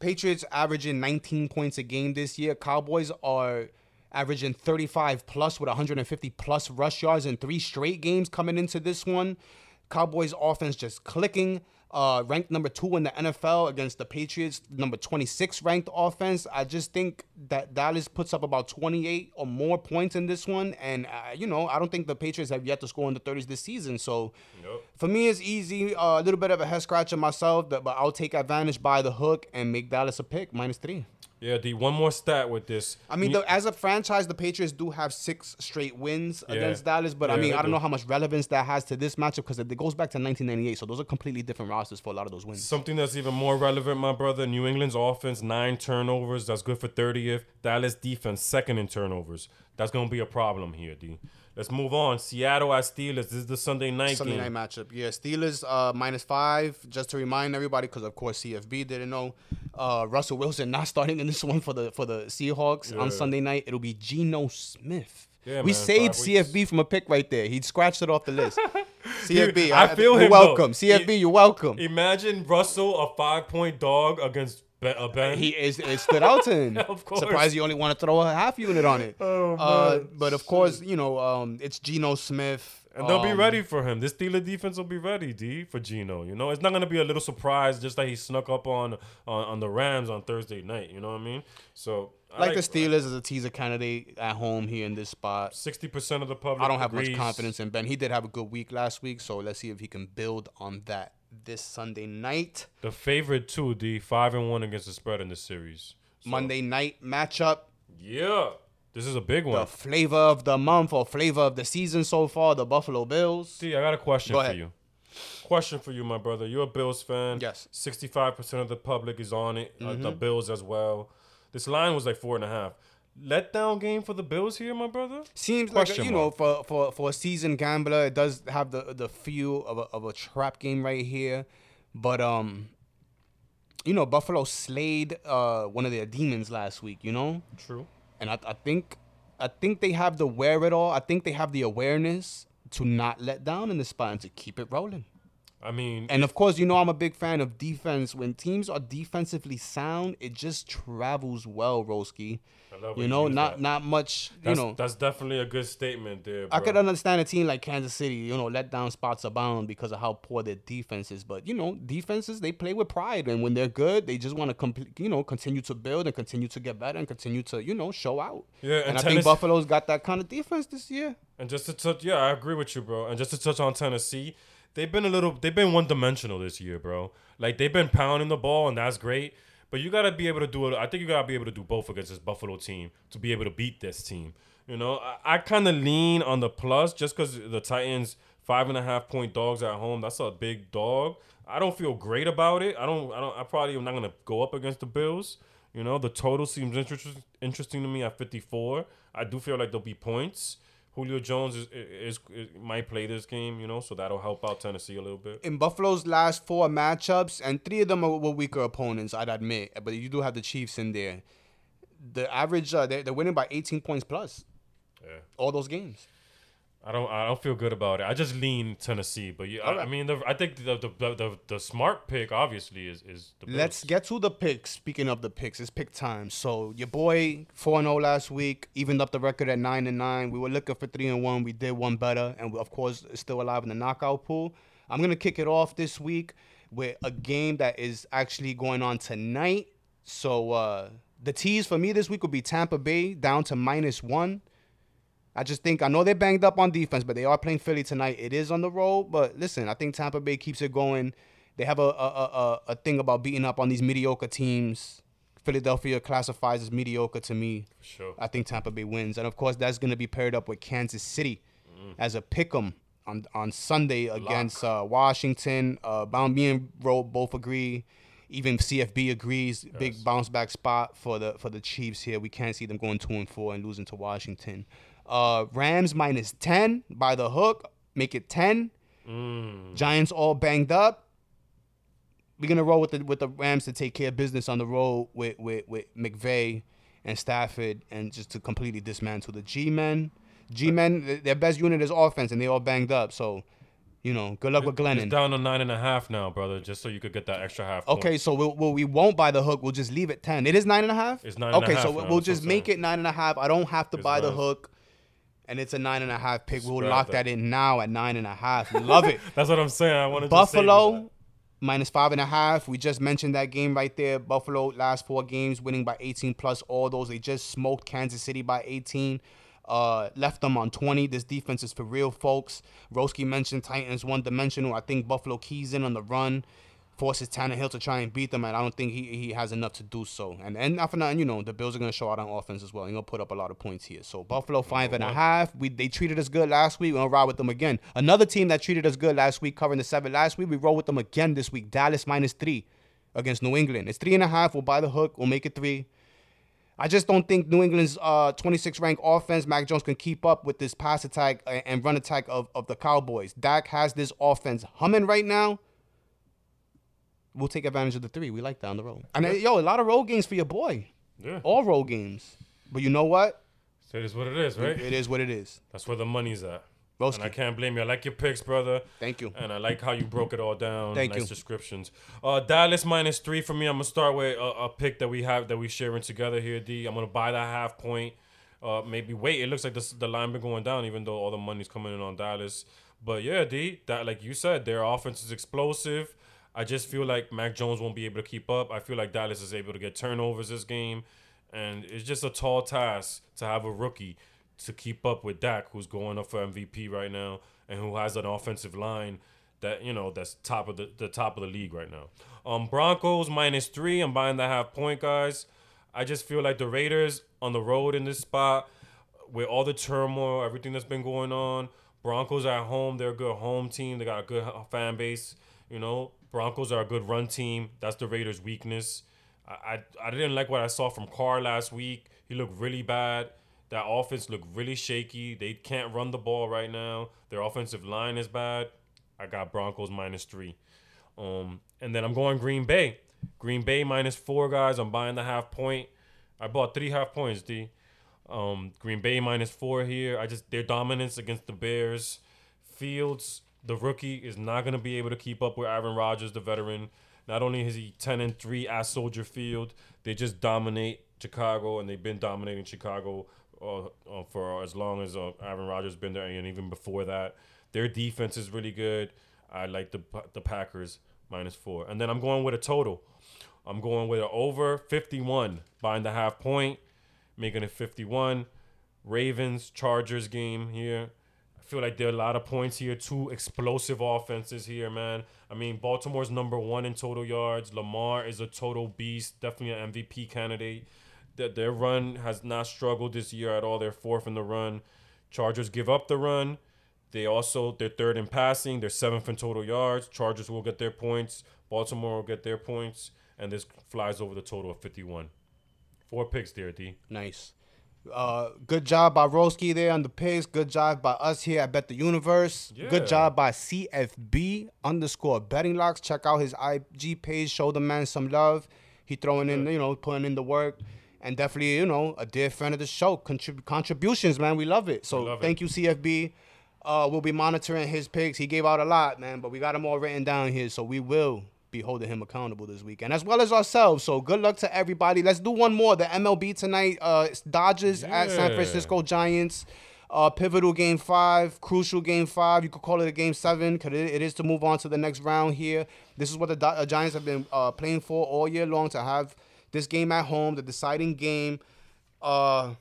Patriots averaging 19 points a game this year. Cowboys are averaging 35 plus with 150 plus rush yards in three straight games coming into this one. Cowboys offense just clicking. Uh, ranked number two in the NFL against the Patriots, number 26 ranked offense. I just think that Dallas puts up about 28 or more points in this one. And, uh, you know, I don't think the Patriots have yet to score in the 30s this season. So Nope. for me, it's easy. Uh, a little bit of a head scratcher myself, but but I'll take advantage by the hook and make Dallas a pick minus three. Yeah, D. One more stat with this. I mean, the, as a franchise, the Patriots do have six straight wins Yeah. against Dallas, but I mean, I don't do. know how much relevance that has to this matchup because it goes back to 1998, so those are completely different rosters for a lot of those wins. Something that's even more relevant, my brother. New England's offense, nine turnovers. That's good for 30th. Dallas defense, second in turnovers. That's going to be a problem here, D. Let's move on. Seattle at Steelers. This is the Sunday night Sunday game. night matchup. Yeah, Steelers uh, minus five. Just to remind everybody, because of course CFB didn't know. Uh, Russell Wilson [LAUGHS] not starting in this one for the for the Seahawks Yeah. on Sunday night. It'll be Geno Smith. Yeah, we man, saved. CFB from a pick right there. He'd scratched it off the list. [LAUGHS] CFB, I feel you're him, though. welcome. CFB, you're welcome. Imagine Russell, a five point dog against Be- uh, Ben. He is it stood out to him. [LAUGHS] Of course. Surprised you only want to throw a half unit on it. Oh, Uh, but of course, you know, um, it's Geno Smith. And they'll be Um, ready for him. This Steeler defense will be ready, D, for Geno. You know, it's not gonna be a little surprise just that he snuck up on on, on the Rams on Thursday night. You know what I mean? So I Like the Steelers as a teaser candidate at home here in this spot. Sixty percent of the public. I don't have agrees. much confidence in Ben. He did have a good week last week, so let's see if he can build on that this Sunday night. The favorite too, D, five and one against the spread in this series. So, Monday night matchup. Yeah, this is a big one. The flavor of the month or flavor of the season so far, the Buffalo Bills. See, I got a question Go for you. Question for you, my brother. You're a Bills fan. Yes. Sixty-five percent of the public is on it. Uh, Mm-hmm. the Bills as well. This line was like four and a half. Letdown game for the Bills here, my brother. Seems like Question you know for, for for a seasoned gambler, it does have the the feel of a, of a trap game right here, but um, you know Buffalo slayed uh one of their demons last week, you know, True. and I I think I think they have the wherewithal. I think they have the awareness to not let down in the spot and to keep it rolling. I mean, And of course, you know I'm a big fan of defense. When teams are defensively sound, it just travels well, Roski. I love You know, use not that. not much. You know, that's definitely a good statement there. Bro. I could understand a team like Kansas City, you know, let down spots abound because of how poor their defense is. But you know, defenses they play with pride, and when they're good, they just want to complete, you know, continue to build and continue to get better and continue to, you know, show out. Yeah, and, and I think Buffalo's got that kind of defense this year. And just to touch, yeah, I agree with you, bro. And just to touch on Tennessee, they've been a little, they've been one dimensional this year, bro. Like they've been pounding the ball, and that's great. But you gotta be able to do it. I think you gotta be able to do both against this Buffalo team to be able to beat this team. You know, I, I kind of lean on the plus just because the Titans five and a half point dogs at home. That's a big dog. I don't feel great about it. I don't. I don't. I probably am not gonna go up against the Bills. You know, the total seems interesting interesting to me at 54. I do feel like there'll be points. Julio Jones is, is, is might play this game, you know, so that'll help out Tennessee a little bit. In Buffalo's last four matchups, and three of them were, weaker opponents, I'd admit, but you do have the Chiefs in there. The average, uh, they're, they're winning by 18 points plus Yeah. all those games. I don't I don't feel good about it. I just lean Tennessee, but yeah, I, I mean, the, I think the the, the the the smart pick obviously is is the Bills. Let's get to the picks. Speaking of the picks, it's pick time. So your boy 4-0 last week, evened up the record at 9 and 9. We were looking for 3 and 1. We did one better and we, of course still alive in the knockout pool. I'm going to kick it off this week with a game that is actually going on tonight. So uh the tease for me this week would be Tampa Bay down to minus 1. I just think I know they're banged up on defense, but they are playing Philly tonight. It is on the road, but listen, I think Tampa Bay keeps it going. They have a a, a, a- thing about beating up on these mediocre teams. Philadelphia classifies as mediocre to me. sure. I think Tampa Bay wins, and of course that's going to be paired up with Kansas City as a pick'em on on Sunday against uh, Washington. Uh, Bound me and Rowe both agree. Even CFB agrees. Big bounce back spot for the for the Chiefs here. We can't see them going two and four and losing to Washington. Uh, Rams minus ten by the hook. Make it ten. Mm. Giants all banged up. We're gonna roll with the with the Rams to take care of business on the road with with, with McVay and Stafford and just to completely dismantle the G men. G men, their best unit is offense and they all banged up. So, you know, good luck with Glennon. It's down to nine and a half now, brother. Just so you could get that extra half. point. Okay, so we'll, we'll, we won't buy the hook. We'll just leave it ten. It is nine and a half. It's nine and a Okay, so now, we'll just make it nine and a half. I don't have to It's buy the hook, and it's a nine and a half pick. We'll lock that. that in now at nine and a half. Love it. [LAUGHS] That's what I'm saying. I wanted Buffalo minus five and a half. We just mentioned that game right there. Buffalo last four games winning by 18 plus all those. They just smoked Kansas City by 18. Uh, left them on 20. This defense is for real, folks. Roski mentioned Titans one dimensional. I think Buffalo keys in on the run. Forces Tannehill to try and beat them, and I don't think he, he has enough to do so. And and not for nothing, you know, the Bills are gonna show out on offense as well. They're gonna put up a lot of points here. So Buffalo five and a half. We they treated us good last week. We're gonna ride with them again. Another team that treated us good last week, covering the seven last week. We roll with them again this week. Dallas minus three against New England. It's three and a half. We'll buy the hook. We'll make it three. I just don't think New England's uh, 26 ranked offense, Mac Jones, can keep up with this pass attack and run attack of, of the Cowboys. Dak has this offense humming right now. We'll take advantage of the three. We like that on the road. And uh, yo, a lot of road games for your boy. Yeah. All road games. But you know what? So it is what it is, right? It is what it is. That's where the money's at. Broski. And I can't blame you. I like your picks, brother. Thank you. And I like how you broke it all down. Thank nice you. descriptions. Uh, Dallas minus three for me. I'm gonna start with a, a pick that we have that we sharing together here. D. I'm gonna buy that half point. Uh, maybe wait. It looks like this, the line been going down, even though all the money's coming in on Dallas. But yeah, D. That like you said, their offense is explosive. I just feel like Mac Jones won't be able to keep up. I feel like Dallas is able to get turnovers this game, and it's just a tall task to have a rookie to keep up with Dak, who's going up for MVP right now, and who has an offensive line that you know that's top of the, the top of the league right now. Um, Broncos minus three. I'm buying the half point, guys. I just feel like the Raiders on the road in this spot with all the turmoil, everything that's been going on. Broncos at home. They're a good home team. They got a good fan base. You know, Broncos are a good run team. That's the Raiders' weakness. I, I, I didn't like what I saw from Carr last week. He looked really bad. That offense looked really shaky. They can't run the ball right now. Their offensive line is bad. I got Broncos minus three. Um, and then I'm going Green Bay. Green Bay minus four, guys. I'm buying the half point. I bought three half points, D. Um, Green Bay minus four here. I just their dominance against the Bears. Fields, the rookie, is not gonna be able to keep up with Aaron Rodgers, the veteran. Not only is he ten and three at Soldier Field, they just dominate Chicago, and they've been dominating Chicago uh, uh, for as long as uh, Aaron Rodgers been there, and even before that. Their defense is really good. I like the the Packers minus four, and then I'm going with a total. I'm going with an over 51, buying the half point, making it 51. Ravens Chargers game here. Feel like there are a lot of points here. Two explosive offenses here, man. I mean, Baltimore's number one in total yards. Lamar is a total beast, definitely an MVP candidate. That their run has not struggled this year at all. They're fourth in the run. Chargers give up the run. They also they're third in passing. They're seventh in total yards. Chargers will get their points. Baltimore will get their points, and this flies over the total of 51. Four picks there, D. Nice. Uh, good job by Roski there on the picks. Good job by us here at Bet the Universe. Yeah. Good job by CFB underscore betting locks. Check out his IG page. Show the man some love. He throwing in, you know, putting in the work. And definitely, you know, a dear friend of the show. Contrib- contributions, man. We love it. So love it. thank you, CFB. Uh, we'll be monitoring his picks. He gave out a lot, man, but we got them all written down here. So we will be holding him accountable this weekend, as well as ourselves. So good luck to everybody. Let's do one more. The MLB tonight. Uh, Dodgers at San Francisco Giants. Uh, pivotal game five, crucial game five. You could call it a game seven because it, it is to move on to the next round here. This is what the Do- uh, Giants have been uh, playing for all year long to have this game at home, the deciding game. Uh,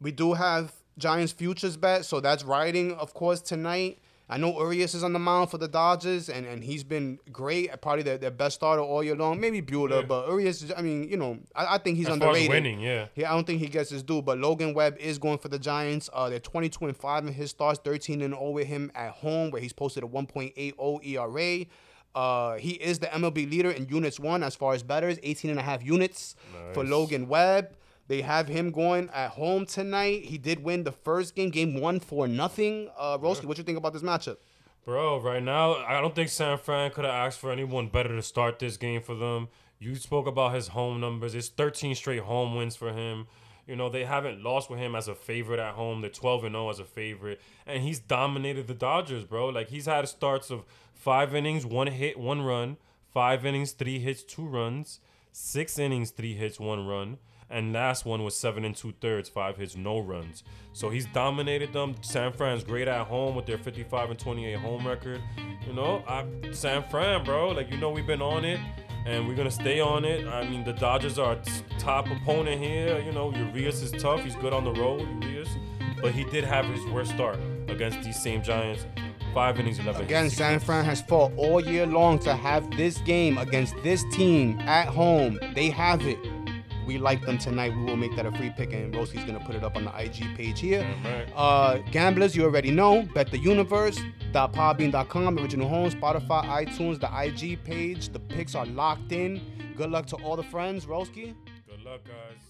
we do have Giants futures bet, so that's riding, of course, tonight. I know Urias is on the mound for the Dodgers, and, and he's been great. Probably their, their best starter all year long. Maybe Buehler, Yeah. but Urias, I mean, you know, I, I think he's As far as underrated. winning, yeah. Yeah, I don't think he gets his due, but Logan Webb is going for the Giants. Uh, they're 22 and 5 in his starts, 13 and 0 with him at home, where he's posted a 1.80 ERA. Uh, he is the MLB leader in units one as far as batters, 18 and a half units for Logan Webb. They have him going at home tonight. He did win the first game, game one for nothing. Uh, Roski, what you think about this matchup? Bro, right now, I don't think San Fran could have asked for anyone better to start this game for them. You spoke about his home numbers. It's 13 straight home wins for him. You know, they haven't lost with him as a favorite at home. They're 12 and 0 as a favorite. And he's dominated the Dodgers, bro. Like, he's had starts of five innings, one hit, one run, five innings, three hits, two runs, six innings, three hits, one run. And last one was seven and two thirds, five hits, no runs. So he's dominated them. San Fran's great at home with their 55 and 28 home record. You know, I, San Fran, bro. Like you know, we've been on it, and we're gonna stay on it. I mean, the Dodgers are top opponent here. You know, Urias is tough. He's good on the road, Urias, but he did have his worst start against these same Giants. Five innings, 11 Again, hits. San Fran has fought all year long to have this game against this team at home. They have it. We like them tonight. We will make that a free pick, and Rosie's gonna put it up on the IG page here. Right. Uh, gamblers, you already know. Bet the universe. Podbean.com, original home, Spotify, iTunes, the IG page. The picks are locked in. Good luck to all the friends, Roski. Good luck, guys.